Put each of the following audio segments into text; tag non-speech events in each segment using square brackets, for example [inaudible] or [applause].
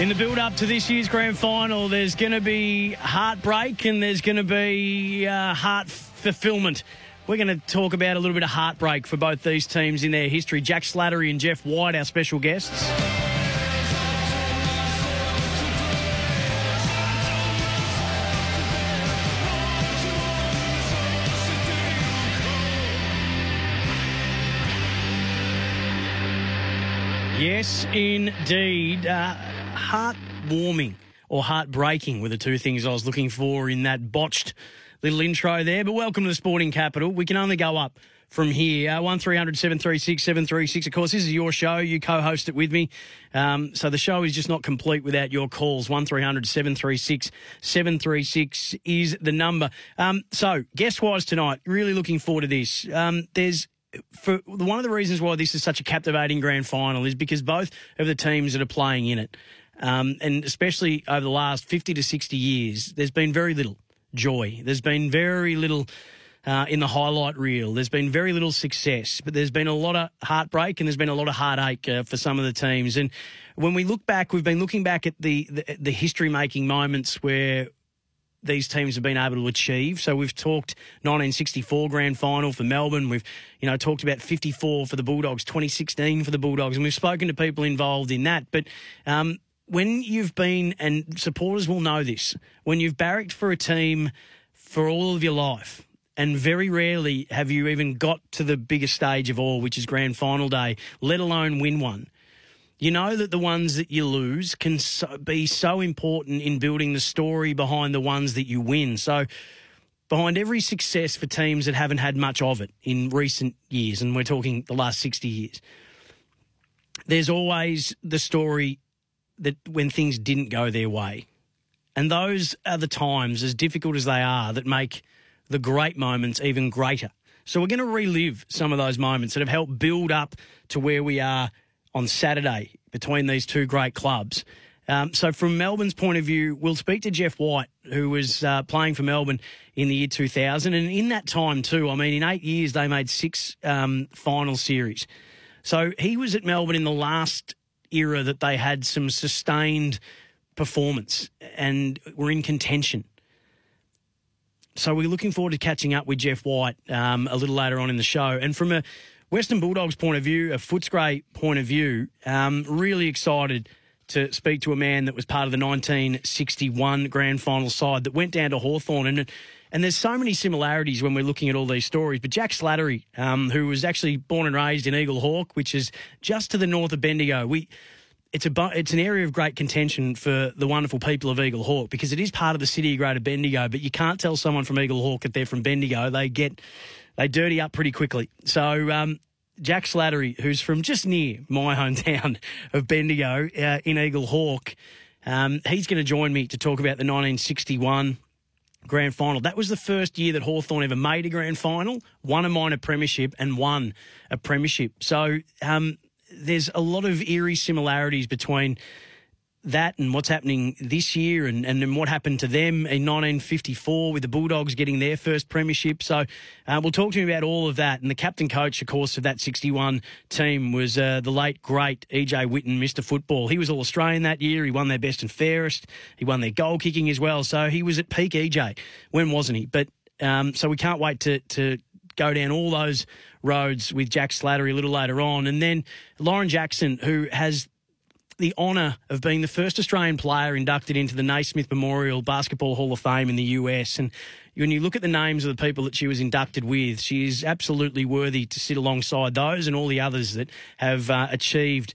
In the build up to this year's grand final, there's going to be heartbreak and there's going to be uh, heart fulfillment. We're going to talk about a little bit of heartbreak for both these teams in their history. Jack Slattery and Jeff White, our special guests. Yes, indeed. Uh, heartwarming or heartbreaking were the two things I was looking for in that botched little intro there. But welcome to the Sporting Capital. We can only go up from here. Uh, 1300 736 736. Of course, this is your show. You co host it with me. Um, so the show is just not complete without your calls. 1300 736 736 is the number. Um, so, guest wise tonight, really looking forward to this. Um, there's for one of the reasons why this is such a captivating grand final is because both of the teams that are playing in it, um, and especially over the last 50 to 60 years, there's been very little joy. There's been very little uh, in the highlight reel. There's been very little success, but there's been a lot of heartbreak and there's been a lot of heartache uh, for some of the teams. And when we look back, we've been looking back at the, the, the history making moments where these teams have been able to achieve. So we've talked 1964 grand final for Melbourne. We've, you know, talked about 54 for the Bulldogs, 2016 for the Bulldogs, and we've spoken to people involved in that. But um, when you've been, and supporters will know this, when you've barracked for a team for all of your life, and very rarely have you even got to the biggest stage of all, which is grand final day, let alone win one you know that the ones that you lose can so, be so important in building the story behind the ones that you win. So, behind every success for teams that haven't had much of it in recent years, and we're talking the last 60 years, there's always the story that when things didn't go their way. And those are the times, as difficult as they are, that make the great moments even greater. So we're going to relive some of those moments that have helped build up to where we are on Saturday between these two great clubs. Um, so, from Melbourne's point of view, we'll speak to Jeff White, who was uh, playing for Melbourne in the year 2000. And in that time, too, I mean, in eight years, they made six um, final series. So, he was at Melbourne in the last era that they had some sustained performance and were in contention. So, we're looking forward to catching up with Jeff White um, a little later on in the show. And from a Western Bulldogs point of view, a Footscray point of view, um, really excited to speak to a man that was part of the 1961 grand final side that went down to Hawthorn. And, and there's so many similarities when we're looking at all these stories. But Jack Slattery, um, who was actually born and raised in Eaglehawk, which is just to the north of Bendigo, we it's a it's an area of great contention for the wonderful people of Eaglehawk because it is part of the city of Greater Bendigo. But you can't tell someone from Eaglehawk that they're from Bendigo. They get they dirty up pretty quickly. So um, Jack Slattery, who's from just near my [laughs] hometown of Bendigo uh, in Eaglehawk, um, he's going to join me to talk about the 1961 grand final. That was the first year that Hawthorn ever made a grand final, won a minor premiership, and won a premiership. So um, there's a lot of eerie similarities between that and what's happening this year and, and, and what happened to them in 1954 with the Bulldogs getting their first premiership. So uh, we'll talk to him about all of that. And the captain coach, of course, of that 61 team was uh, the late, great EJ Whitten, Mr. Football. He was All Australian that year. He won their best and fairest. He won their goal kicking as well. So he was at peak EJ. When wasn't he? But um, so we can't wait to, to go down all those roads with Jack Slattery a little later on. And then Lauren Jackson, who has the honour of being the first Australian player inducted into the Naismith Memorial Basketball Hall of Fame in the US. And when you look at the names of the people that she was inducted with, she is absolutely worthy to sit alongside those and all the others that have uh, achieved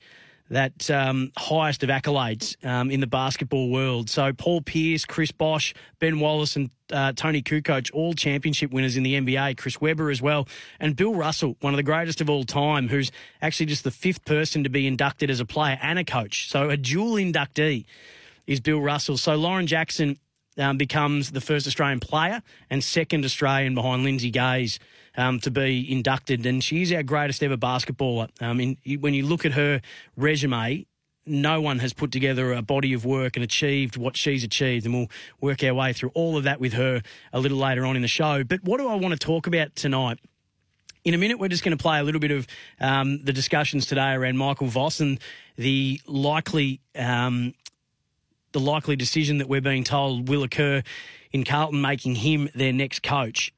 that um, highest of accolades um, in the basketball world. So Paul Pierce, Chris Bosh, Ben Wallace, and uh, Toni Kukoc, all championship winners in the NBA. Chris Webber as well, and Bill Russell, one of the greatest of all time, who's actually just the fifth person to be inducted as a player and a coach. So a dual inductee is Bill Russell. So Lauren Jackson um, becomes the first Australian player and second Australian behind Lindsay Gaze um, to be inducted. And she's our greatest ever basketballer. Um, in, when you look at her resume, no one has put together a body of work and achieved what she's achieved. And we'll work our way through all of that with her a little later on in the show. But what do I want to talk about tonight? In a minute, we're just going to play a little bit of um, the discussions today around Michael Voss and the likely um, the likely decision that we're being told will occur in Carlton making him their next coach.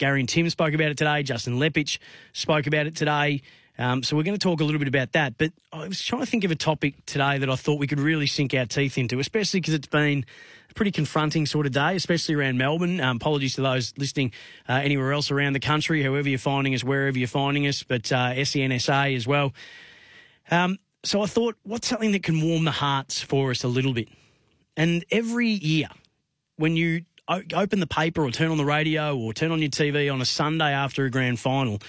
Gary and Tim spoke about it today. Justin Leppitsch spoke about it today. Um, so we're going to talk a little bit about that. But I was trying to think of a topic today that I thought we could really sink our teeth into, especially because it's been a pretty confronting sort of day, especially around Melbourne. Um, apologies to those listening uh, anywhere else around the country, however you're finding us, wherever you're finding us, but uh, SENSA as well. Um, so I thought, what's something that can warm the hearts for us a little bit? And every year, when you open the paper or turn on the radio or turn on your TV on a Sunday after a grand final,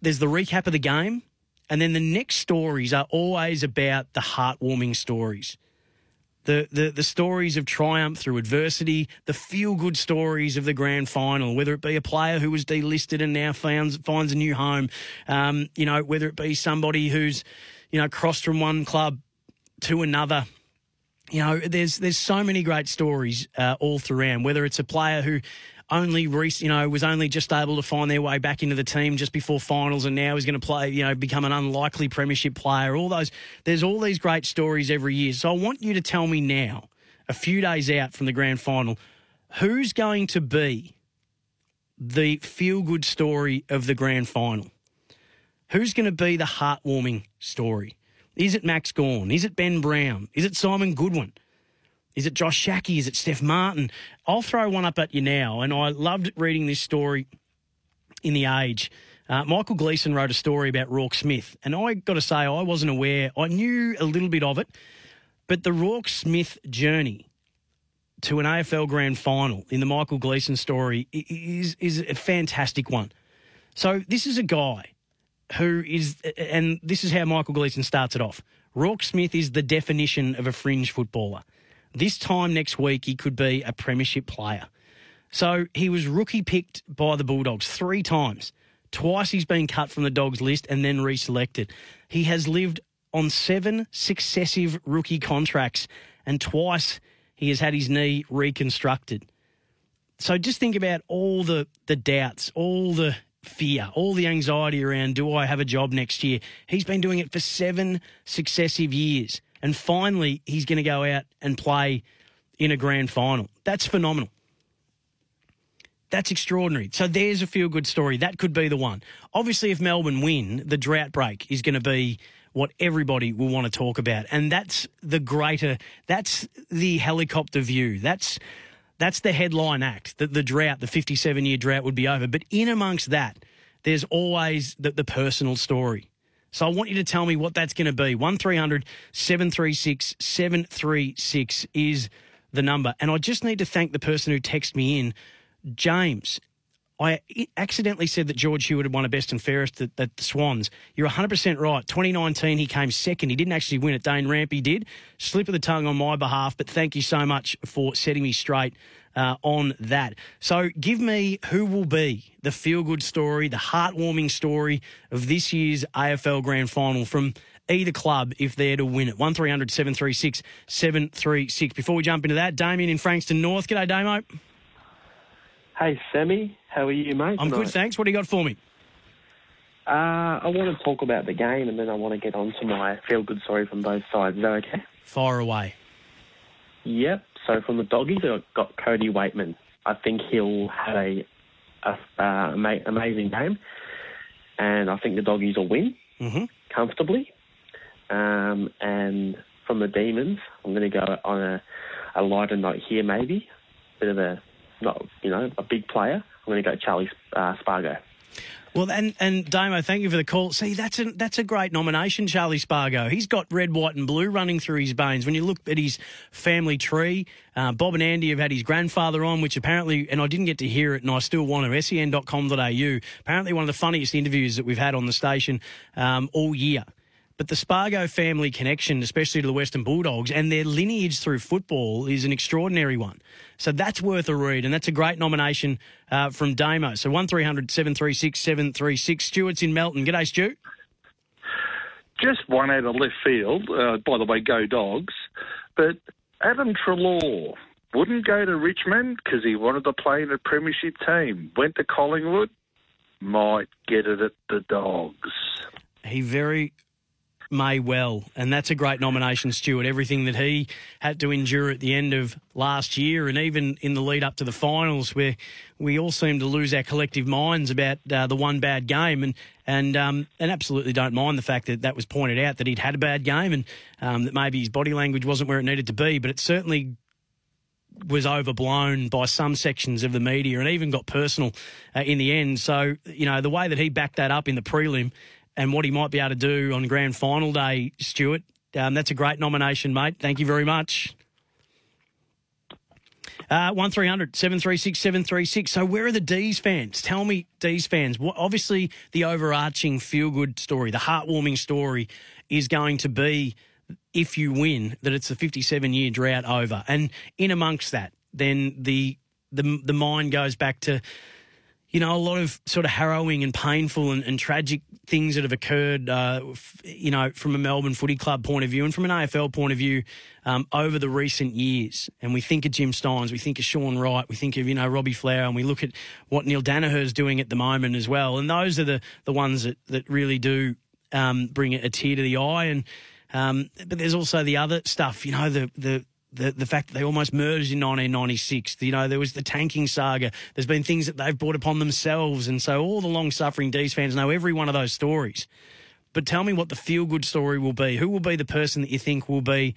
there's the recap of the game, and then the next stories are always about the heartwarming stories. The, the, the stories of triumph through adversity, the feel good stories of the grand final, whether it be a player who was delisted and now finds, finds a new home, um, you know, whether it be somebody who's, you know, crossed from one club to another you know, there's there's so many great stories uh, all throughout. Whether it's a player who only rec- you know was only just able to find their way back into the team just before finals, and now is going to play, you know, become an unlikely premiership player. All those there's all these great stories every year. So I want you to tell me now, a few days out from the grand final, who's going to be the feel good story of the grand final? Who's going to be the heartwarming story? Is it Max Gawn? Is it Ben Brown? Is it Simon Goodwin? Is it Josh Schache? Is it Stef Martin? I'll throw one up at you now. And I loved reading this story in The Age. Uh, Michael Gleeson wrote a story about Roarke Smith. And I got to say, I wasn't aware. I knew a little bit of it. But the Roarke Smith journey to an AFL grand final in the Michael Gleeson story is, is a fantastic one. So this is a guy who is, and this is how Michael Gleeson starts it off. Roarke Smith is the definition of a fringe footballer. This time next week, he could be a premiership player. So he was rookie picked by the Bulldogs three times. Twice he's been cut from the Dogs list and then reselected. He has lived on seven successive rookie contracts, and twice he has had his knee reconstructed. So just think about all the, the doubts, all the fear, all the anxiety around do I have a job next year? He's been doing it for seven successive years. And finally, he's going to go out and play in a grand final. That's phenomenal. That's extraordinary. So there's a feel good story. That could be the one. Obviously, if Melbourne win, the drought break is going to be what everybody will want to talk about. And that's the greater, that's the helicopter view. That's that's the headline act that the drought, the 57 year drought, would be over. But in amongst that, there's always the, the personal story. So I want you to tell me what that's going to be. 1300 736 736 is the number. And I just need to thank the person who texted me in, James. I accidentally said that George Hewett had won a best and fairest at, at, the Swans. You're 100% right. 2019, he came second. He didn't actually win it. Dane Rampe did. Slip of the tongue on my behalf, but thank you so much for setting me straight uh, on that. So give me who will be the feel good story, the heartwarming story of this year's AFL Grand Final from either club if they're to win it. 1300 736 736. Before we jump into that, Damien in Frankston North. G'day, Damo. Hey, Sammy. How are you, mate? I'm tonight? good, thanks. What do you got for me? Uh, I want to talk about the game and then I want to get on to my feel good story from both sides. Is that okay? Far away. Yep. So from the doggies, I've got Cody Weightman. I think he'll have a, a uh, amazing game, and I think the doggies will win mm-hmm. comfortably. Um, and from the Demons, I'm going to go on a, a lighter note here, maybe. Bit of a, not, you know, a big player. I'm going to go Charlie uh, Spargo. Well, and and Damo, thank you for the call. See, that's a that's a great nomination, Charlie Spargo. He's got red, white, and blue running through his veins. When you look at his family tree, uh, Bob and Andy have had his grandfather on, which apparently, and I didn't get to hear it, and I still want to. Sen.com.au. Apparently, one of the funniest interviews that we've had on the station um, all year. But the Spargo family connection, especially to the Western Bulldogs, and their lineage through football is an extraordinary one. So that's worth a read, and that's a great nomination uh, from Damo. So 1300 736 736. Stuart's in Melton. G'day, Stu. Just one out of left field. Uh, by the way, go dogs. But Adam Treloar wouldn't go to Richmond because he wanted to play in a premiership team. Went to Collingwood. Might get it at the dogs. He very may well. And that's a great nomination, Stuart. Everything that he had to endure at the end of last year and even in the lead up to the finals, where we all seem to lose our collective minds about uh, the one bad game. And and um, and absolutely don't mind the fact that that was pointed out that he'd had a bad game and um, that maybe his body language wasn't where it needed to be. But it certainly was overblown by some sections of the media and even got personal uh, in the end. So, you know, the way that he backed that up in the prelim and what he might be able to do on grand final day, Stuart. Um, that's a great nomination, mate. Thank you very much. Uh, 1300 736 736. So, where are the D's fans? Tell me, D's fans. What, obviously, the overarching feel good story, the heartwarming story is going to be if you win, that it's a 57 year drought over. And in amongst that, then the, the, the mind goes back to you know, a lot of sort of harrowing and painful and, and tragic things that have occurred, uh, f- you know, from a Melbourne Footy Club point of view and from an AFL point of view um, over the recent years. And we think of Jim Stynes, we think of Sean Wight, we think of, you know, Robbie Flower, and we look at what Neale Daniher's doing at the moment as well. And those are the, the ones that, that really do um, bring a tear to the eye. And um, but there's also the other stuff, you know, the the the, the fact that they almost merged in 1996. You know, there was the tanking saga. There's been things that they've brought upon themselves. And so all the long suffering D's fans know every one of those stories. But tell me what the feel good story will be. Who will be the person that you think will be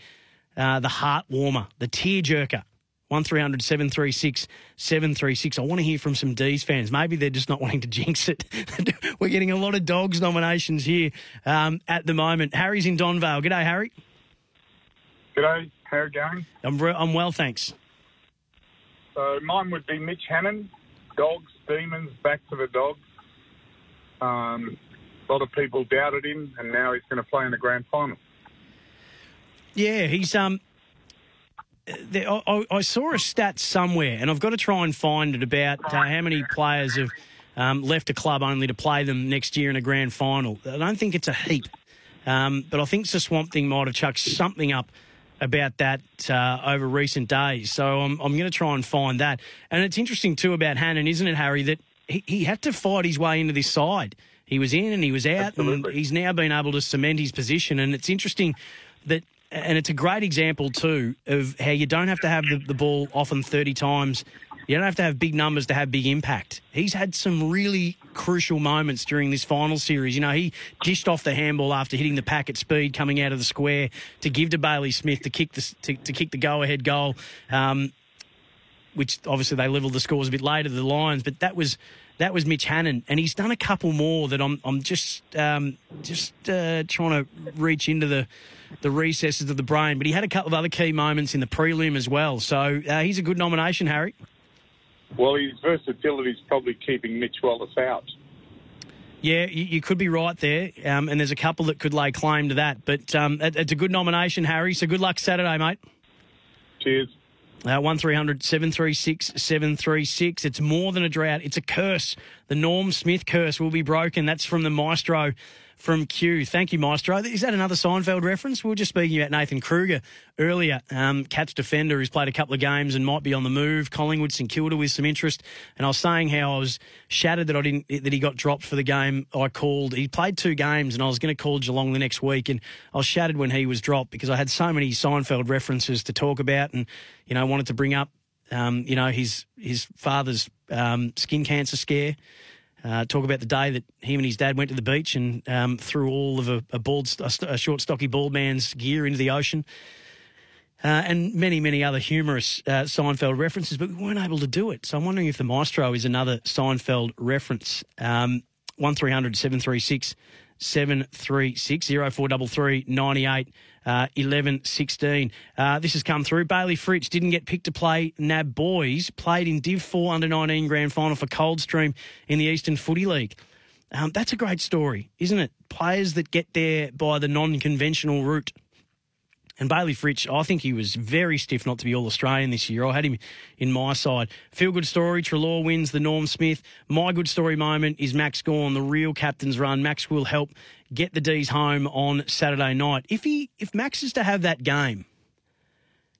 uh, the heart warmer, the tear jerker? 1300 736 736. I want to hear from some D's fans. Maybe they're just not [laughs] wanting to jinx it. [laughs] We're getting a lot of dogs nominations here um, at the moment. Harry's in Donvale. G'day, Harry. G'day. How are you going? I'm, re- I'm well, thanks. So mine would be Mitch Hannan. Dogs, demons, back to the dogs. Um, a lot of people doubted him, and now he's going to play in the grand final. Yeah, he's um. There, I, I, saw a stat somewhere, and I've got to try and find it about uh, how many players have um, left a club only to play them next year in a grand final. I don't think it's a heap, um, but I think the Swamp Thing might have chucked something up about that uh, over recent days. So I'm, I'm going to try and find that. And it's interesting too about Hannan, isn't it, Harry, that he, he had to fight his way into this side. He was in and he was out, Absolutely. and he's now been able to cement his position. And it's interesting that, and it's a great example too of how you don't have to have the, the ball often 30 times. You don't have to have big numbers to have big impact. He's had some really crucial moments during this final series. You know, he dished off the handball after hitting the pack at speed coming out of the square to give to Bailey Smith to kick the to, to kick the go ahead goal. Um, which obviously they levelled the scores a bit later, the Lions, but that was that was Mitch Hannan, and he's done a couple more that I'm I'm just um, just uh, trying to reach into the the recesses of the brain. But he had a couple of other key moments in the prelim as well, so uh, he's a good nomination, Harry. Well, his versatility is probably keeping Mitch Wallace out. Yeah, you, you could be right there, um, and there's a couple that could lay claim to that. But um, it, it's a good nomination, Harry. So good luck Saturday, mate. Cheers. Uh, 1300 736 736. It's more than a drought, it's a curse. The Norm Smith curse will be broken. That's from the maestro from Q. Thank you, Maestro. Is that another Seinfeld reference? We were just speaking about Nathan Kreuger earlier, um, Cats defender who's played a couple of games and might be on the move. Collingwood, St Kilda with some interest. And I was saying how I was shattered that I didn't that he got dropped for the game I called. He played two games and I was going to call Geelong the next week, and I was shattered when he was dropped because I had so many Seinfeld references to talk about, and you know wanted to bring up, um, you know his his father's um, skin cancer scare. Uh, talk about the day that him and his dad went to the beach and um, threw all of a, a bald, a, a short, stocky bald man's gear into the ocean. Uh, and many, many other humorous uh, Seinfeld references, but we weren't able to do it. So I'm wondering if the Maestro is another Seinfeld reference. Um, 1300 736 736 0433 98 uh, 11 16. Uh, this has come through. Bailey Fritsch didn't get picked to play NAB Boys, played in Div 4 under 19 grand final for Coldstream in the Eastern Footy League. Um, that's a great story, isn't it? Players that get there by the non conventional route. And Bailey Fritsch, I think he was very stiff not to be All Australian this year. I had him in my side. Feel good story. Treloar wins the Norm Smith. My good story moment is Max Gawn, the real captain's run. Max will help get the D's home on Saturday night. If he, if Max is to have that game,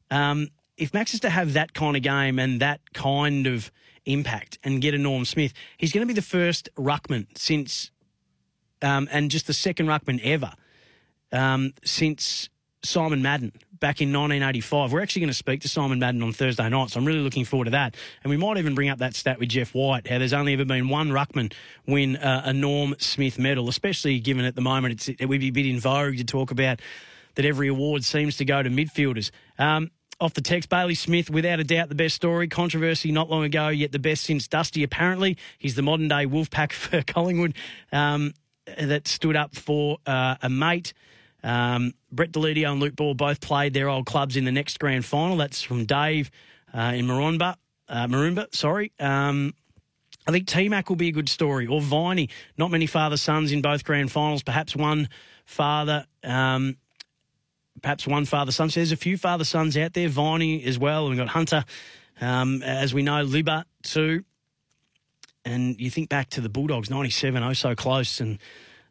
um, if Max is to have that kind of game and that kind of impact and get a Norm Smith, he's going to be the first ruckman since, um, and just the second ruckman ever um, since Simon Madden back in 1985. We're actually going to speak to Simon Madden on Thursday night, so I'm really looking forward to that. And we might even bring up that stat with Jeff White, how there's only ever been one ruckman win uh, a Norm Smith medal, especially given at the moment it's, it would be a bit in vogue to talk about that every award seems to go to midfielders. Um, off the text, Bailey Smith, without a doubt, the best story. Controversy not long ago, yet the best since Dusty, apparently. He's the modern day Wolfpack [laughs] for Collingwood um, that stood up for uh, a mate. Um, Brett Deledio and Luke Ball both played their old clubs in the next grand final. That's from Dave uh, in Maroonba. Uh, Maroonba, sorry. Um, I think T Mac will be a good story, or Viney. Not many father sons in both grand finals. Perhaps one father, um, perhaps one father son. So there's a few father sons out there. Viney as well. We've got Hunter, um, as we know, Libba too. And you think back to the Bulldogs, 97, oh so close, and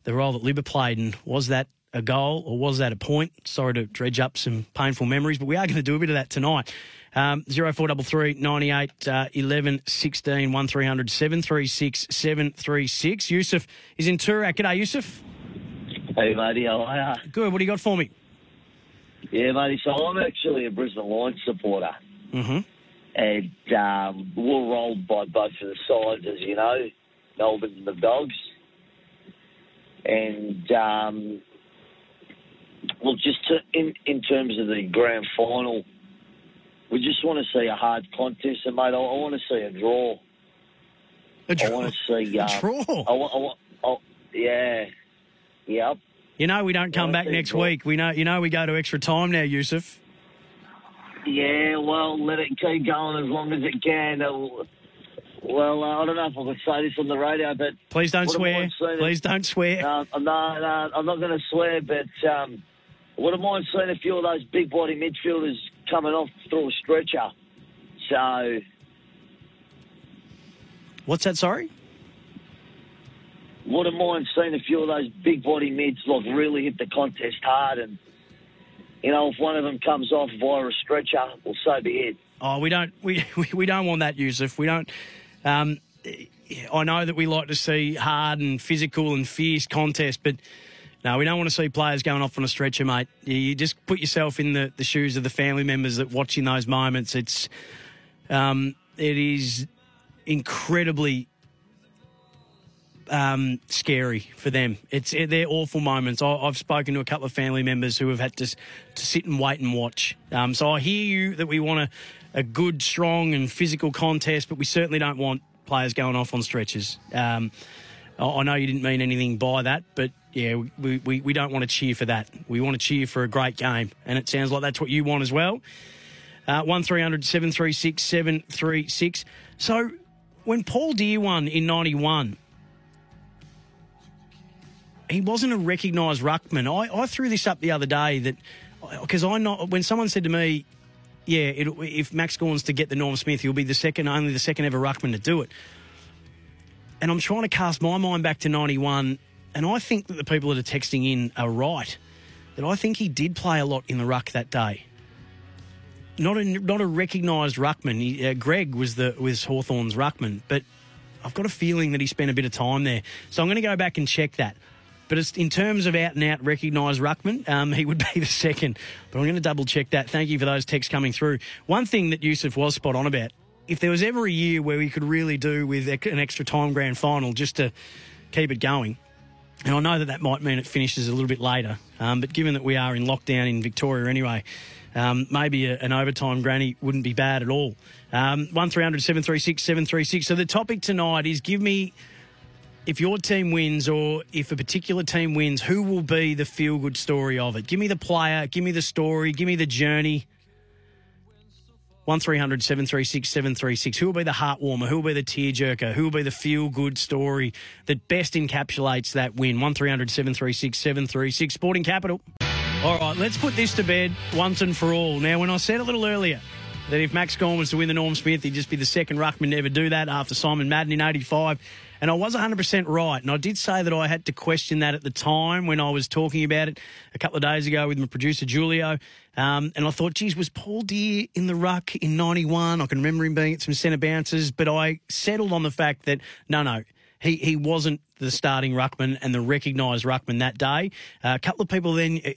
the role that Libba played, and was that a goal or was that a point? Sorry to dredge up some painful memories, but we are going to do a bit of that tonight. Um, 0433 98 uh, 11 16 1300 736 736. Yusuf is in Toorak. G'day, Yusuf. Hey, matey, how are you? Good. What do you got for me? Yeah, matey, so I'm actually a Brisbane Lions supporter. Mm-hmm. And um, we're rolled by both of the sides, as you know, Melbourne and the Dogs. And um, Look, just to, in in terms of the grand final, we just want to see a hard contest, and mate, I, I want to see a draw. A draw. I want to see A um, draw? I want, I want, oh, yeah, yep. You know we don't come back next so. week. We know you know we go to extra time now, Yusuf. Yeah, well, let it keep going as long as it can. Uh, Well, uh, I don't know if I can say this on the radio, but Please don't What swear. Please don't swear. No, no, no, I'm not going to swear, but um, wouldn't mind seeing a few of those big body midfielders coming off through a stretcher. So, What's that? Sorry. wouldn't mind seeing a few of those big body mids like really hit the contest hard. And, you know, if one of them comes off via a stretcher, well, so be it. Oh, we don't. We [laughs] we, we don't want that, Yusuf. We don't. Um, I know that we like to see hard and physical and fierce contests, but no, we don't want to see players going off on a stretcher, mate. You- just put yourself in the, the shoes of the family members that watching those moments. It's um, it is incredibly um, scary for them. It's they're awful moments. I, I've spoken to a couple of family members who have had to to sit and wait and watch. Um, so I hear you that we want a, a good, strong, and physical contest, but we certainly don't want players going off on stretches. Um, I, I know you didn't mean anything by that, but yeah, we, we, we don't want to cheer for that. We want to cheer for a great game, and it sounds like that's what you want as well. Uh, 1300 736 736. So when Paul Dear won in 91, he wasn't a recognised ruckman. I, I threw this up the other day that because I know when someone said to me, "Yeah, it, if Max Gawn's to get the Norm Smith, he'll be the second, only the second ever ruckman to do it." And I'm trying to cast my mind back to '91, and I think that the people that are texting in are right. That I think he did play a lot in the ruck that day. Not a not a recognised ruckman. He, uh, Greg was the was Hawthorn's ruckman, but I've got a feeling that he spent a bit of time there. So I'm going to go back and check that. But it's, in terms of out and out recognised ruckman, um, he would [laughs] be the second. But I'm going to double check that. Thank you for those texts coming through. One thing that Yusuf was spot on about if there was ever a year where we could really do with an extra time grand final just to keep it going, and I know that that might mean it finishes a little bit later, um, but given that we are in lockdown in Victoria anyway, um, maybe a, an overtime granny wouldn't be bad at all. Um, 1300 736 736. So the topic tonight is give me, if your team wins or if a particular team wins, who will be the feel good story of it? Give me the player, give me the story, give me the journey. 1300 736 736. Who will be the heart warmer? Who will be the tearjerker? Who will be the feel good story that best encapsulates that win? 1300 736 736. Sporting Capital. All right, let's put this to bed once and for all. Now, when I said a little earlier that if Max Gawn was to win the Norm Smith, he'd just be the second ruckman to ever do that after Simon Madden in 85. And I was 100% right. And I did say that I had to question that at the time when I was talking about it a couple of days ago with my producer, Julio. Um, and I thought, geez, was Paul Dear in the ruck in 91? I can remember him being at some centre bounces. But I settled on the fact that, no, no, he, he wasn't the starting ruckman and the recognised ruckman that day. Uh, a couple of people then, uh,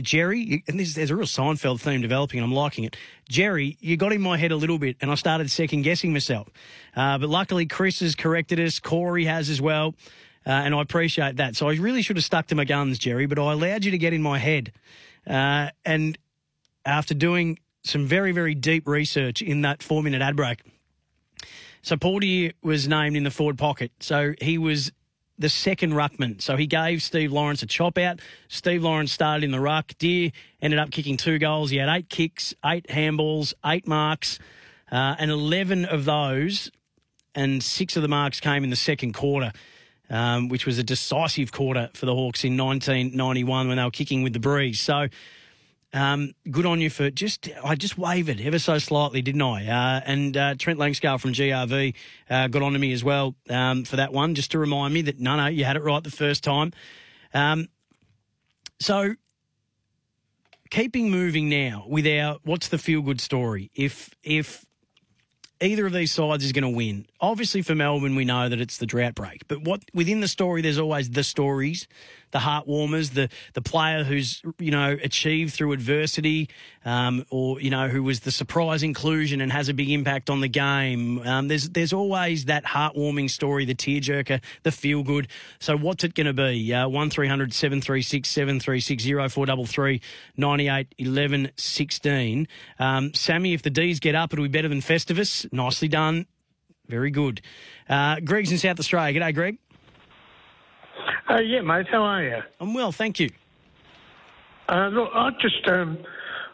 Jerry, and this, there's a real Seinfeld theme developing, and I'm liking it. Jerry, you got in my head a little bit, and I started second guessing myself. Uh, but luckily, Chris has corrected us. Corey has as well. Uh, and I appreciate that. So I really should have stuck to my guns, Jerry, but I allowed you to get in my head. Uh, and after doing some very, very deep research in that four minute ad break, so Dear was named in the forward pocket. So he was the second ruckman. So he gave Steve Lawrence a chop out. Steve Lawrence started in the ruck. Dear ended up kicking two goals. He had eight kicks, eight handballs, eight marks, uh, and 11 of those, and six of the marks came in the second quarter. Um, which was a decisive quarter for the Hawks in 1991 when they were kicking with the breeze. So um, good on you for just, I just wavered ever so slightly, didn't I? Uh, and uh, Trent Langscale from GRV uh, got on to me as well um, for that one, just to remind me that no, no, you had it right the first time. Um, so keeping moving now with our what's the feel good story? If if either of these sides is going to win, obviously for Melbourne we know that it's the drought break, but what within the story there's always the stories the heart warmers, the the player who's you know achieved through adversity, um, or you know who was the surprise inclusion and has a big impact on the game. Um, there's there's always that heartwarming story, the tearjerker, the feel good. So what's it going to be? Uh, one 736 736 0433 98 11 16. Um, Sammy, if the D's get up, it'll be better than Festivus. Nicely done. Very good. Uh, Greg's in South Australia. G'day, Greg. Uh, yeah, mate. How are you? I'm well, thank you. Uh, look, I just um,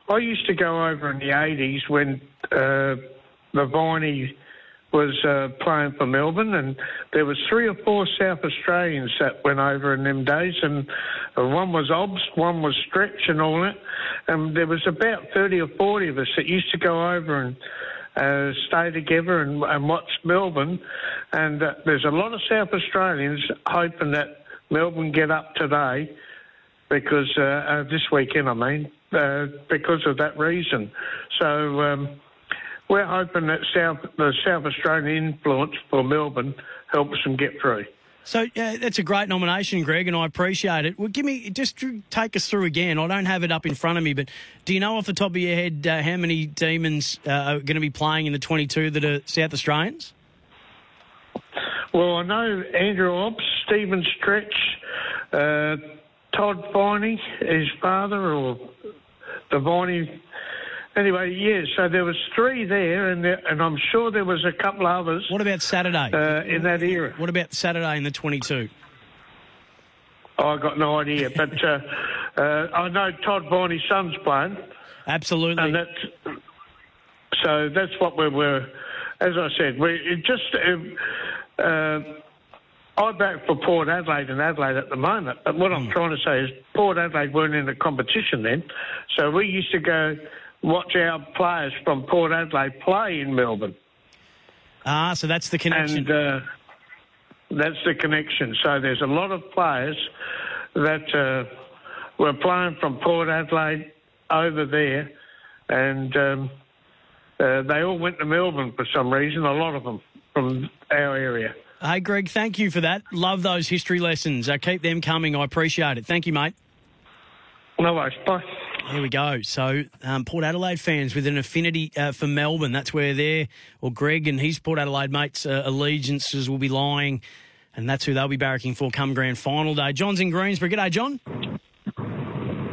I used to go over in the '80s when uh, Viney was uh, playing for Melbourne, and there was three or four South Australians that went over in them days, and uh, one was Obst, one was Stretch, and all that. And there was about thirty or forty of us that used to go over and uh, stay together and, and watch Melbourne. And uh, there's a lot of South Australians hoping that Melbourne get up today because uh, uh, this weekend, I mean, uh, because of that reason. So um, we're hoping that South the South Australian influence for Melbourne helps them get through. So uh, that's a great nomination, Greg, and I appreciate it. Well, give me just take us through again. I don't have it up in front of me, but do you know off the top of your head uh, how many Demons uh, are going to be playing in the 22 that are South Australians? Well, I know Andrew Obst, Stephen Stretch, uh, Todd Viney, his father, or the Viney. Anyway, yeah, so there was three there, and there, and I'm sure there was a couple others. What about Saturday? Uh, in that era. What about Saturday in the 22? Oh, I got no idea, but uh, uh, I know Todd Viney's son's playing. Absolutely. And that's, so that's what we were, as I said, we just. Uh, I back for Port Adelaide and Adelaide at the moment, but what I'm hmm. trying to say is Port Adelaide weren't in the competition then, so we used to go watch our players from Port Adelaide play in Melbourne. Ah, so that's the connection. And uh, that's the connection. So there's a lot of players that uh, were playing from Port Adelaide over there, and um, uh, they all went to Melbourne for some reason. A lot of them from our area. Hey, Greg, thank you for that. Love those history lessons. Uh, keep them coming. I appreciate it. Thank you, mate. No worries. Bye. There we go. So, um, Port Adelaide fans with an affinity uh, for Melbourne. That's where they're, or Greg and his Port Adelaide mates' uh, allegiances will be lying, and that's who they'll be barracking for come grand final day. John's in Greensborough. G'day, John.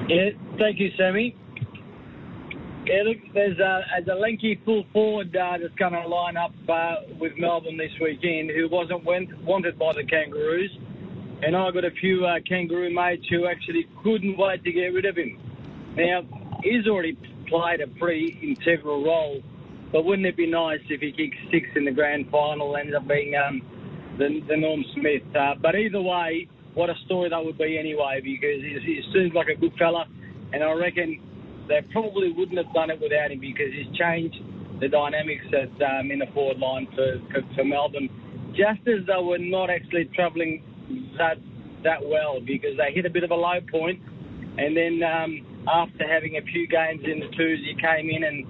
Yeah, thank you, Sammy. Yeah, look, there's a, there's a lanky full forward uh, that's going to line up uh, with Melbourne this weekend who wasn't went, wanted by the Kangaroos. And I've got a few uh, Kangaroo mates who actually couldn't wait to get rid of him. Now, he's already played a pretty integral role, but wouldn't it be nice if he kicks six in the grand final, and ends up being um, the, the Norm Smith? Uh, but either way, what a story that would be anyway, because he, he seems like a good fella, and I reckon they probably wouldn't have done it without him because he's changed the dynamics at, um, in the forward line for, for, for Melbourne, just as they were not actually travelling that that well because they hit a bit of a low point, and then um, after having a few games in the twos, he came in and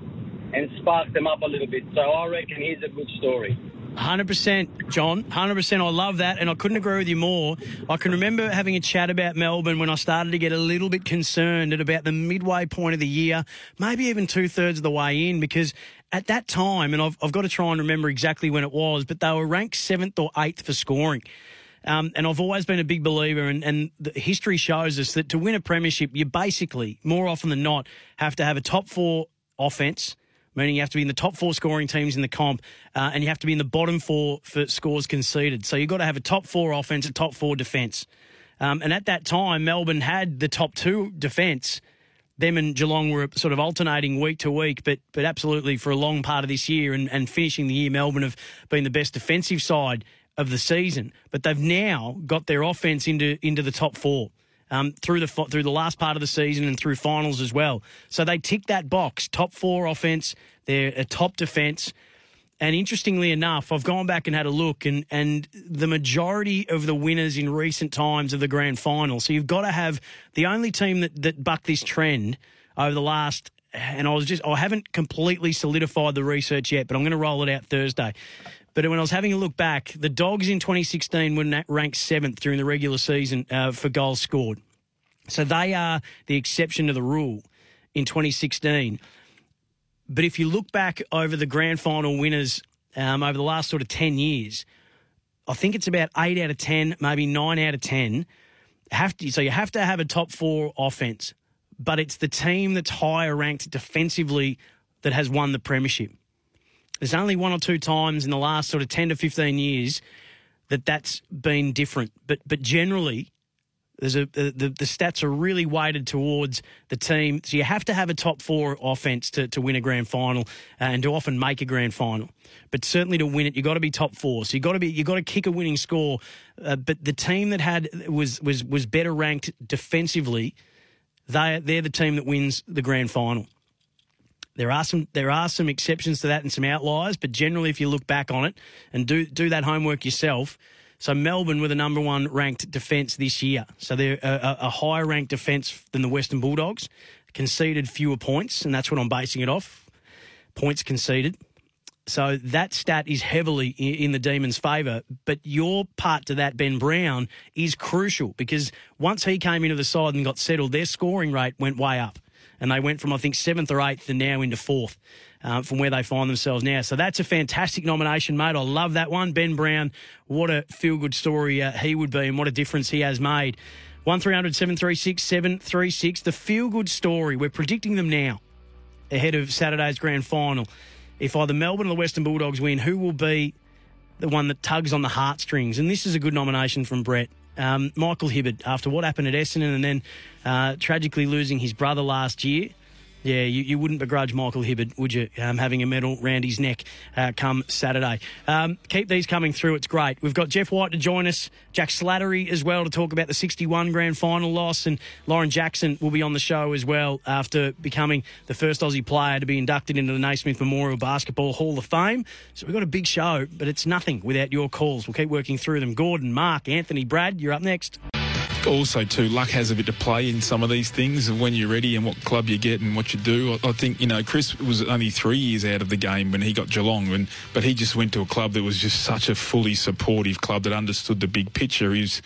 and sparked them up a little bit. So I reckon he's a good story. 100%, John. 100%. I love that, and I couldn't agree with you more. I can remember having a chat about Melbourne when I started to get a little bit concerned at about the midway point of the year, maybe even two thirds of the way in, because at that time, and I've, I've got to try and remember exactly when it was, but they were ranked seventh or eighth for scoring. Um, and I've always been a big believer, and, and history shows us that to win a premiership, you basically, more often than not, have to have a top four offense meaning you have to be in the top four scoring teams in the comp, uh, and you have to be in the bottom four for scores conceded. So you've got to have a top four offense, a top four defence. Um, and at that time, Melbourne had the top two defence. Them and Geelong were sort of alternating week to week, but but absolutely for a long part of this year and, and finishing the year, Melbourne have been the best defensive side of the season. But they've now got their offense into into the top four um, through the through the last part of the season and through finals as well. So they tick that box: top four offense, they're a top defense. And interestingly enough, I've gone back and had a look, and, and the majority of the winners in recent times of the grand final. So you've got to have the only team that, that bucked this trend over the last, and I was just, I haven't completely solidified the research yet, but I'm going to roll it out Thursday. But when I was having a look back, the Dogs in 2016 were ranked seventh during the regular season uh, for goals scored. So they are the exception to the rule in 2016. But if you look back over the grand final winners um, over the last sort of 10 years, I think it's about eight out of 10, maybe nine out of 10. Have to, so you have to have a top four offense, but it's the team that's higher ranked defensively that has won the premiership. There's only one or two times in the last sort of 10 to 15 years that that's been different. But but generally, there's a the, the stats are really weighted towards the team. So you have to have a top four offense to, to win a grand final uh, and to often make a grand final. But certainly to win it, you've got to be top four. So you got to be you got to kick a winning score. Uh, but the team that had was was was better ranked defensively. They they're the team that wins the grand final. There are some there are some exceptions to that and some outliers, but generally, if you look back on it and do do that homework yourself, so Melbourne were the number one ranked defence this year. So they're a, a higher ranked defence than the Western Bulldogs. Conceded fewer points, and that's what I'm basing it off. Points conceded. So that stat is heavily in the Demons' favour. But your part to that, Ben Brown, is crucial because once he came into the side and got settled, their scoring rate went way up and they went from I think seventh or eighth and now into fourth. Uh, from where they find themselves now. So that's a fantastic nomination, mate. I love that one. Ben Brown, what a feel good story uh, he would be and what a difference he has made. 1300 736 736. The feel good story. We're predicting them now ahead of Saturday's grand final. If either Melbourne or the Western Bulldogs win, who will be the one that tugs on the heartstrings? And this is a good nomination from Brett. Um, Michael Hibberd, after what happened at Essendon and then uh, tragically losing his brother last year, yeah, you, you wouldn't begrudge Michael Hibberd, would you, um, having a medal round his neck uh, come Saturday? Um, keep these coming through. It's great. We've got Jeff White to join us, Jack Slattery as well to talk about the 61 grand final loss, and Lauren Jackson will be on the show as well after becoming the first Aussie player to be inducted into the Naismith Memorial Basketball Hall of Fame. So we've got a big show, but it's nothing without your calls. We'll keep working through them. Gordon, Mark, Anthony, Brad, you're up next. Also too luck has a bit to play in some of these things of when you're ready and what club you get and what you do. I, I think you know Chris was only three years out of the game when he got Geelong, and but he just went to a club that was just such a fully supportive club that understood the big picture. He's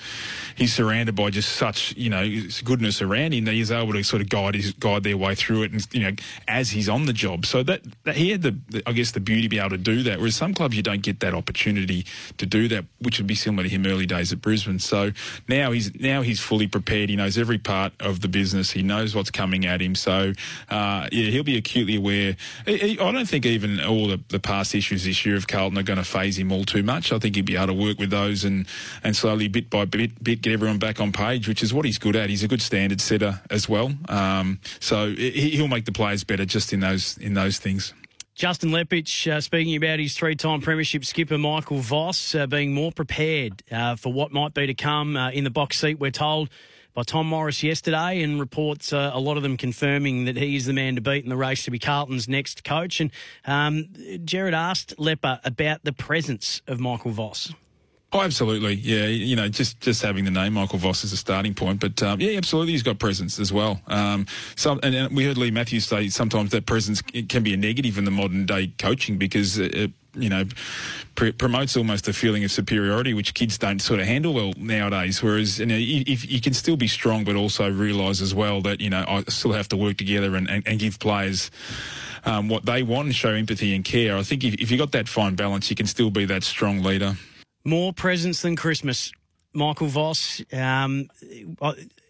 he's surrounded by just such you know goodness around him that he's able to sort of guide his guide their way through it, and you know as he's on the job. So that, that he had the, I guess the beauty to be able to do that. Whereas some clubs you don't get that opportunity to do that, which would be similar to him early days at Brisbane. So now he's now he's fully prepared. He knows every part of the business. He knows what's coming at him. So uh, yeah, he'll be acutely aware. I, don't think even all the, the past issues this year of Carlton are going to phase him all too much. I think he'll be able to work with those and and slowly bit by bit, bit get everyone back on page, which is what he's good at. He's a good standard setter as well. Um, so he, he'll make the players better just in those in those things. Justin Leppitsch uh, speaking about his three time Premiership skipper Michael Voss uh, being more prepared uh, for what might be to come uh, in the box seat, we're told by Tom Morris yesterday, and reports uh, a lot of them confirming that he is the man to beat in the race to be Carlton's next coach. And um, Jared asked Lepper about the presence of Michael Voss. Oh, absolutely. Yeah, you know, just just having the name Michael Voss as a starting point, but um, yeah, absolutely, he's got presence as well. Um, and, and we heard Leigh Matthews say sometimes that presence can be a negative in the modern day coaching because it, you know, pr- promotes almost a feeling of superiority, which kids don't sort of handle well nowadays. Whereas, you know, if you can still be strong, but also realise as well that you know I still have to work together and, and, and give players. Um, what they want and show empathy and care. I think if, if you've got that fine balance, you can still be that strong leader. More presents than Christmas. Michael Voss. Um,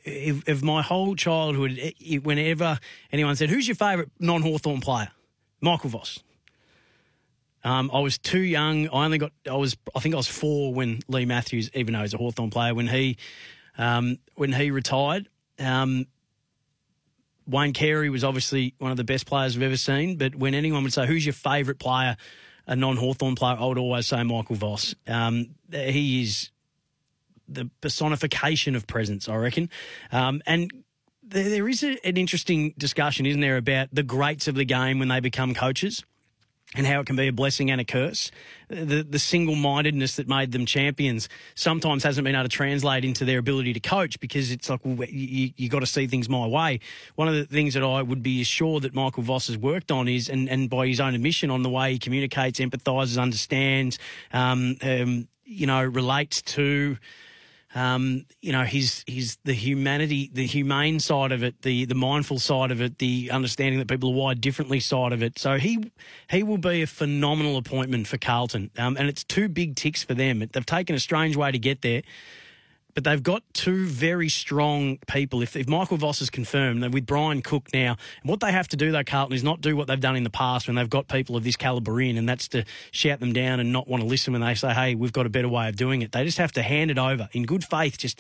of my whole childhood, whenever anyone said, "Who's your favourite non-Hawthorn player?" Michael Voss. Um, I was too young. I only got. I was. I think I was four when Leigh Matthews, even though he's a Hawthorn player, when he um, when he retired. Um, Wayne Carey was obviously one of the best players I've ever seen. But when anyone would say, "Who's your favourite player?" A non-Hawthorn player, I would always say Michael Voss. Um, he is the personification of presence, I reckon. Um, and there, there is a, an interesting discussion, isn't there, about the greats of the game when they become coaches and how it can be a blessing and a curse. The the single mindedness that made them champions sometimes hasn't been able to translate into their ability to coach because it's like well, you you got to see things my way. One of the things that I would be assured that Michael Voss has worked on is and and by his own admission on the way he communicates, empathises, understands, um, um, you know, relates to um, you know, his his the humanity, the humane side of it, the the mindful side of it, the understanding that people are wired differently side of it. So he he will be a phenomenal appointment for Carlton, um, and it's two big ticks for them. They've taken a strange way to get there but they've got two very strong people. If, if Michael Voss is confirmed, with Brian Cook now, what they have to do though, Carlton, is not do what they've done in the past when they've got people of this calibre in, and that's to shout them down and not want to listen when they say, "Hey, we've got a better way of doing it." They just have to hand it over in good faith. Just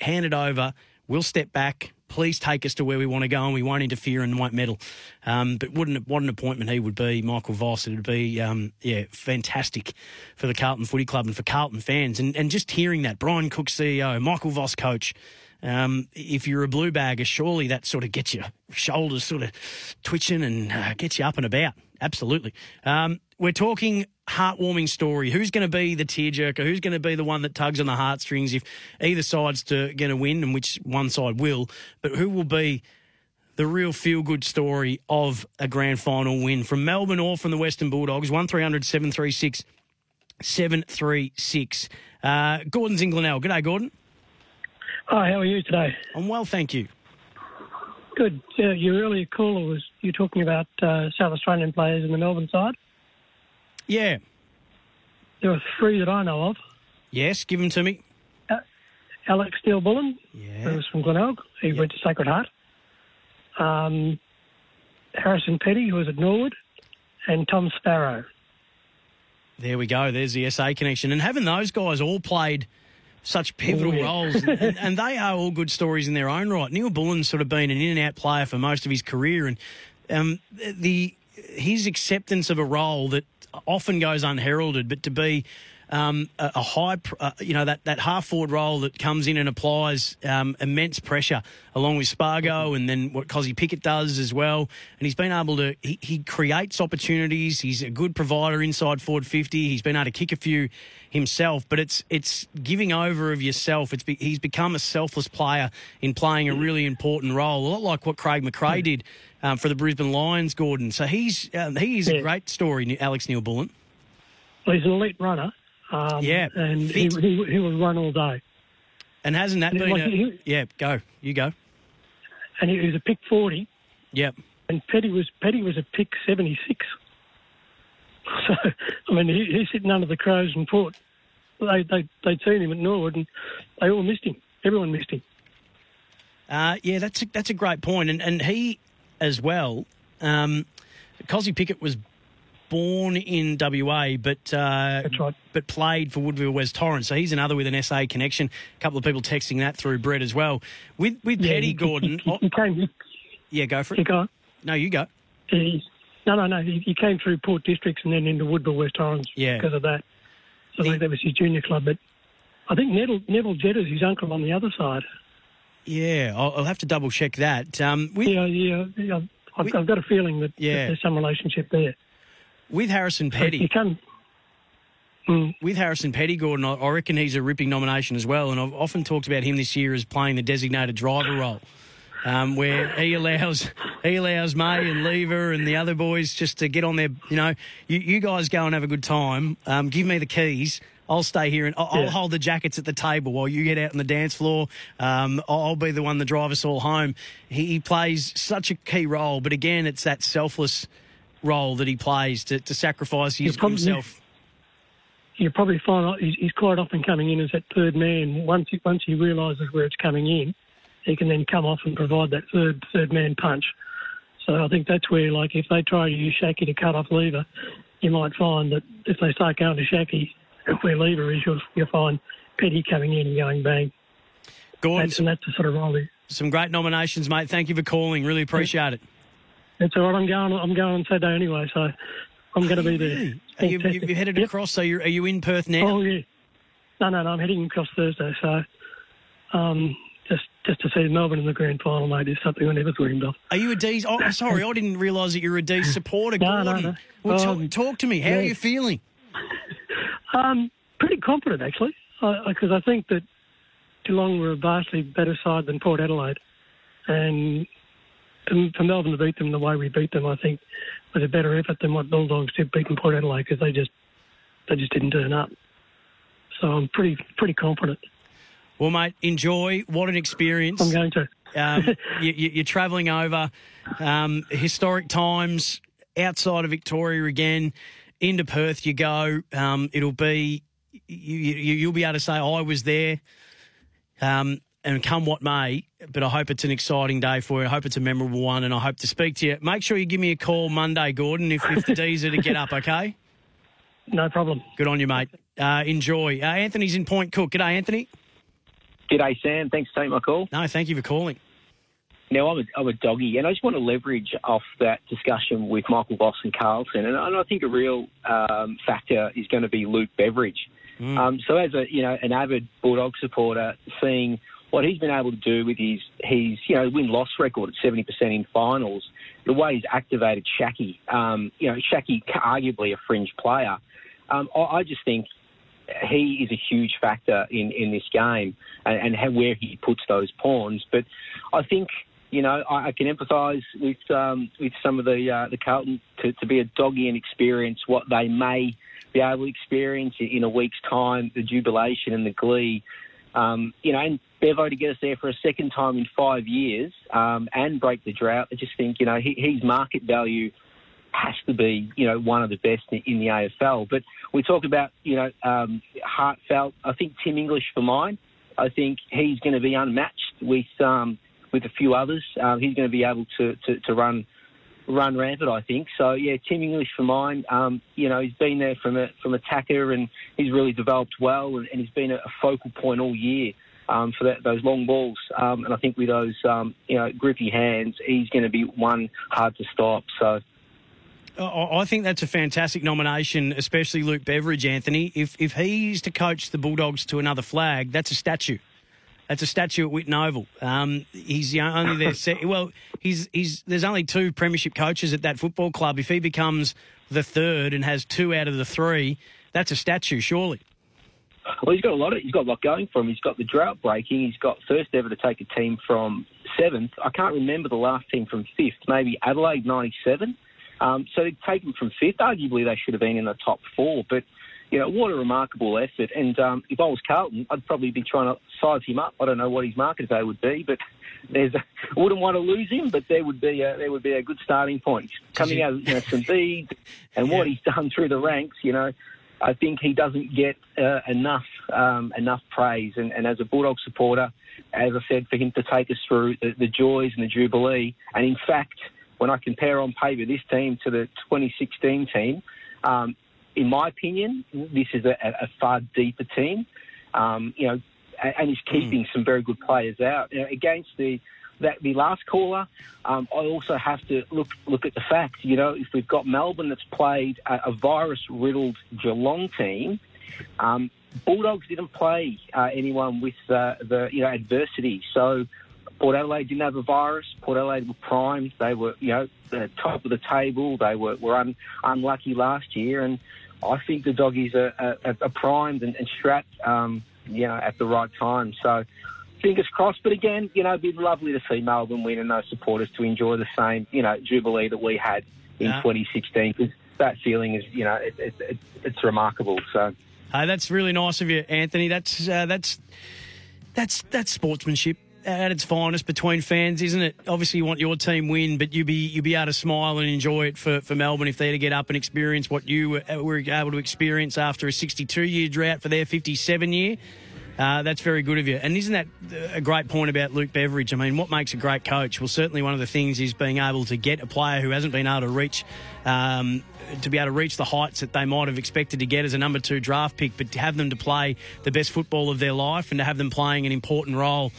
hand it over. We'll step back please take us to where we want to go and we won't interfere and won't meddle. Um, but an, what an appointment he would be, Michael Voss. It would be, um, yeah, fantastic for the Carlton Footy Club and for Carlton fans. And, and just hearing that, Brian Cook, CEO, Michael Voss, coach, um, if you're a blue bagger, surely that sort of gets your shoulders sort of twitching and uh, gets you up and about. Absolutely. Um, we're talking heartwarming story. Who's going to be the tearjerker? Who's going to be the one that tugs on the heartstrings if either side's to going to win, and which one side will? But who will be the real feel good story of a grand final win from Melbourne or from the Western Bulldogs? One 736 736. Uh, Gordon's in Glenelg. G'day, Gordon. Hi, how are you today? I'm well, thank you. Good. Uh, your earlier caller was you talking about uh, South Australian players in the Melbourne side. Yeah. There are three that I know of. Yes, give them to me. Uh, Alex Neal-Bullen, yeah. who was from Glenelg. He yep. went to Sacred Heart. Um, Harrison Petty, who was at Norwood, and Tom Sparrow. There we go. There's the SA connection. And having those guys all played such pivotal oh, yeah. roles, and, and, they are all good stories in their own right. Neal-Bullen's sort of been an in and out player for most of his career, and um, the his acceptance of a role that often goes unheralded, but to be um, a, a high, pr- uh, you know, that, that half forward role that comes in and applies um, immense pressure along with Spargo and then what Kozzy Pickett does as well. And he's been able to, he, he creates opportunities. He's a good provider inside forward 50. He's been able to kick a few himself, but it's it's giving over of yourself. It's be, he's become a selfless player in playing a really important role, a lot like what Craig McRae did um, for the Brisbane Lions, Gordon. So he's um, he's a Yeah. great story, Alex Neal-Bullen. Well, he's an elite runner. Um, Yeah, and he, he, he will run all day. And hasn't that Yeah, been like a, he- yeah? Go, you go. And he was a pick 40, Yep. and Petty was Petty was a pick 76. [laughs] So, I mean, he, he's sitting under the crows and Port. They, they, they'd seen him at Norwood, and they all missed him. Everyone missed him. Uh, yeah, that's a, that's a great point, and and he as well. Um, Kozzy Pickett was born in WA, but uh, right. but played for Woodville West Torrens, so he's another with an SA connection. A couple of people texting that through Brett as well. With with Yeah, Petty he- Gordon, He, he came. yeah, go for it. got. No, you go. He, no, no, no. He, he came through Port Districts and then into Woodville West Torrens Yeah. because of that. So I think that was his junior club. But I think Neville, Neville Jetta's his uncle on the other side. Yeah, I'll, I'll have to double check that. Um, with Yeah, yeah. yeah. I've, I've got a feeling that, that there's some relationship there. With Harrison Petty. You come. Mm, with Harrison Petty, Gordon, I I reckon he's a ripping nomination as well. And I've often talked about him this year as playing the designated driver role, um, where he allows he allows May and Lever and the other boys just to get on their, you know, you, you guys go and have a good time. Um, give me the keys. I'll stay here and I'll, I'll Yeah. hold the jackets at the table while you get out on the dance floor. Um, I'll I'll be the one that drive us all home. He, he plays such a key role, but again, it's that selfless role that he plays to, to sacrifice his, probably- himself. you probably find out he's, he's quite often coming in as that third man. Once he, once he realises where it's coming in, he can then come off and provide that third third man punch. So I think that's where, like, if they try to use Schache to cut off Lever, you might find that if they start going to Schache, where Lever is, you'll, you'll find Petty coming in and going bang. Gordon, That's, and that's the sort of role. Some great nominations, mate. Thank you for calling. Really appreciate it. It's all right. I'm going. I'm going on Saturday anyway, so I'm going to be there. Are you, you headed Yep. across? So you're, are you in Perth now? Oh yeah. No, no, no. I'm heading across Thursday, so um, just just to see Melbourne in the grand final, mate, is something I never dreamed of. Are you a D's? Oh, sorry, I didn't realise that you're a D's [laughs] supporter. No, no, Gordon. no. Well, talk, Um, talk to me. How are you feeling? [laughs] Um, pretty confident actually, because I think that Geelong were a vastly better side than Port Adelaide, and for Melbourne to beat them the way we beat them, I think was a better effort than what Bulldogs did beating Port Adelaide because they just they just didn't turn up. So I'm pretty pretty confident. Well, mate, enjoy. What an experience. I'm going to. Um, [laughs] you, you, you're travelling over um, historic times outside of Victoria again. Into Perth you go. Um, it'll be you, you, you'll be able to say I was there. Um, and come what may, but I hope it's an exciting day for you. I hope it's a memorable one, and I hope to speak to you. Make sure you give me a call Monday, Gordon, if, if the D's are to get up, okay? No problem. Good on you, mate. Uh, enjoy. Uh, Anthony's in Point Cook. G'day, Anthony. G'day, Sam. Thanks for taking my call. No, thank you for calling. Now, I'm a, I'm a doggy, and I just want to leverage off that discussion with Michael Voss and Carlton. And, and I think a real um, factor is going to be Luke Beveridge. Um, so, as a you know an avid Bulldog supporter, seeing what he's been able to do with his his you know win loss record at seventy percent in finals, the way he's activated Schache, um, you know Schache arguably a fringe player. Um, I, I just think he is a huge factor in, in this game and, and how, where he puts those pawns. But I think you know I, I can empathise with um, with some of the uh, the Carlton to, to be a doggy and experience what they may be able to experience in a week's time, the jubilation and the glee. Um, you know, and Bevo to get us there for a second time in five years um, and break the drought. I just think you know he, his market value has to be, you know, one of the best in, in the AFL. But we talk about, you know, um, heartfelt. I think Tim English for mine. I think he's going to be unmatched with um, with a few others. Um, he's going to be able to, to, to run run rampant. I think so. Yeah, Tim English for mine. Um, you know, he's been there from a from attacker and he's really developed well and, and he's been a, focal point all year. Um, for that, those long balls, um, and I think with those, um, you know, grippy hands, he's going to be one hard to stop. So, I I think that's a fantastic nomination, especially Luke Beveridge, Anthony. If if he's to coach the Bulldogs to another flag, that's a statue. That's a statue at Whitten Oval. Um, he's the only there. [laughs] se- well, he's he's there's only two premiership coaches at that football club. If he becomes the third and has two out of the three, that's a statue, surely. Well, he's got a lot. Of, he's got a lot going for him. He's got the drought breaking. He's got first ever to take a team from seventh. I can't remember the last team from fifth. Maybe Adelaide '97. Um, so to take them from fifth, arguably they should have been in the top four. But you know, what a remarkable effort. And um, if I was Carlton, I'd probably be trying to size him up. I don't know what his market day would be, but there's a, [laughs] I wouldn't want to lose him. But there would be a, there would be a good starting point coming out of you know, some [laughs] beads and what he's done through the ranks. You know, I think he doesn't get uh, enough um, enough praise. And, and as a Bulldog supporter, as I said, for him to take us through the, the joys and the jubilee, and in fact, when I compare on paper this team to the 2016 team, um, in my opinion, this is a, a far deeper team. Um, you know, and, and he's keeping some very good players out. You know, against the that the last caller, um, I also have to look look at the fact. You know, if we've got Melbourne that's played a, a virus riddled Geelong team. Um, Bulldogs didn't play uh, anyone with uh, the you know adversity, so Port Adelaide didn't have a virus. Port Adelaide were primed. They were, you know, the top of the table. They were, were un, unlucky last year, and I think the doggies are, are, are primed and, and strapped, um, you know, at the right time. So fingers crossed. But again, you know, it'd be lovely to see Melbourne win and those supporters to enjoy the same, you know, jubilee that we had in Yeah. 2016 because that feeling is, you know, it, it, it, it's remarkable. So. Hey, that's really nice of you, Anthony. That's uh, that's that's that's sportsmanship at its finest between fans, isn't it? Obviously, you want your team win, but you be you be able to smile and enjoy it for, for Melbourne if they're to get up and experience what you were, were able to experience after a 62 year drought for their 57 year. Uh, that's very good of you. And isn't that a great point about Luke Beveridge? I mean, what makes a great coach? Well, certainly one of the things is being able to get a player who hasn't been able to reach, um, to be able to reach the heights that they might have expected to get as a number two draft pick, but to have them to play the best football of their life and to have them playing an important role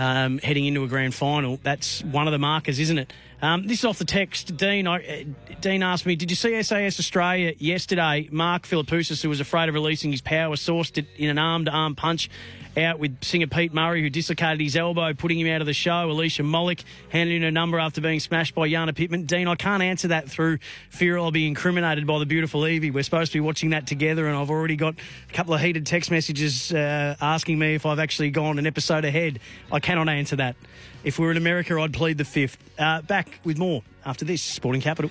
um, heading into a grand final. That's one of the markers, isn't it? Um, this is off the text. Dean, I, uh, Dean asked me, did you see SAS Australia yesterday? Mark Philippoussis, who was afraid of releasing his power, sourced it in an arm-to-arm punch out with singer Pete Murray, who dislocated his elbow, putting him out of the show. Alicia Molik handed in a number after being smashed by Jana Pittman. Dean, I can't answer that through fear I'll be incriminated by the beautiful Evie. We're supposed to be watching that together, and I've already got a couple of heated text messages uh, asking me if I've actually gone an episode ahead. I cannot answer that. If we were in America, I'd plead the fifth. Uh, back with more after this Sporting Capital.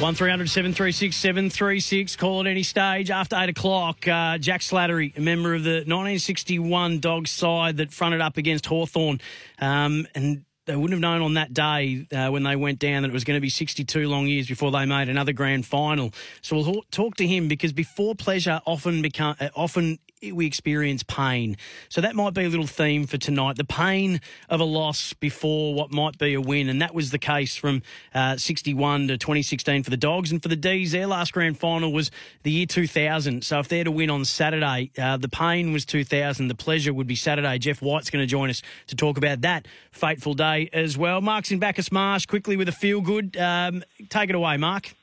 1300 736 736. Call at any stage after 8 o'clock. Uh, Jack Slattery, a member of the 1961 Dogs side that fronted up against Hawthorn, Um, and they wouldn't have known on that day uh, when they went down that it was going to be 62 long years before they made another grand final. So we'll talk- talk to him because before pleasure often become uh, often we experience pain. So that might be a little theme for tonight: the pain of a loss before what might be a win, and that was the case from uh, 61 to 2016 for the Dogs and for the D's. Their last grand final was the year 2000. So if they're to win on Saturday, uh, the pain was 2000. The pleasure would be Saturday. Jeff White's going to join us to talk about that fateful day as well. Mark's in Bacchus Marsh quickly with a feel good. Um, take it away, Mark.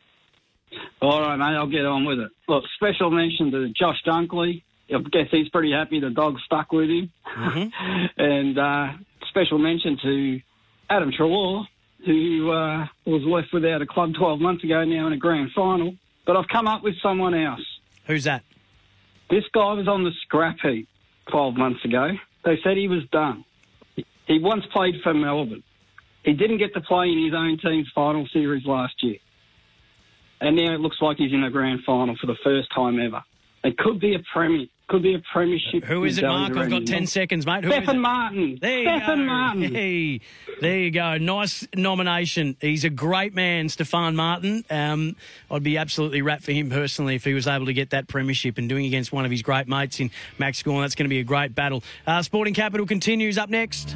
All right, mate, I'll get on with it. Look, special mention to Josh Dunkley. I guess he's pretty happy the dog stuck with him. [laughs] and uh, special mention to Adam Treloar, who uh, was left without a club 12 months ago, now in a grand final. But I've come up with someone else. Who's that? This guy was on the scrap heap 12 months ago. They said he was done. He- He once played for Melbourne. He didn't get to play in his own team's final series last year. And now it looks like he's in a grand final for the first time ever. It could be a premier, could be a premiership. Who is it, Mark? I've got 10 seconds, mate. Who is Stephen it? Martin. There you Stephen go. Martin. Hey, there you go. Nice nomination. He's a great man, Stefan Martin. Um, I'd be absolutely rapt for him personally if he was able to get that premiership and doing against one of his great mates in Max Gawn. That's going to be a great battle. Uh, Sporting Capital continues up next.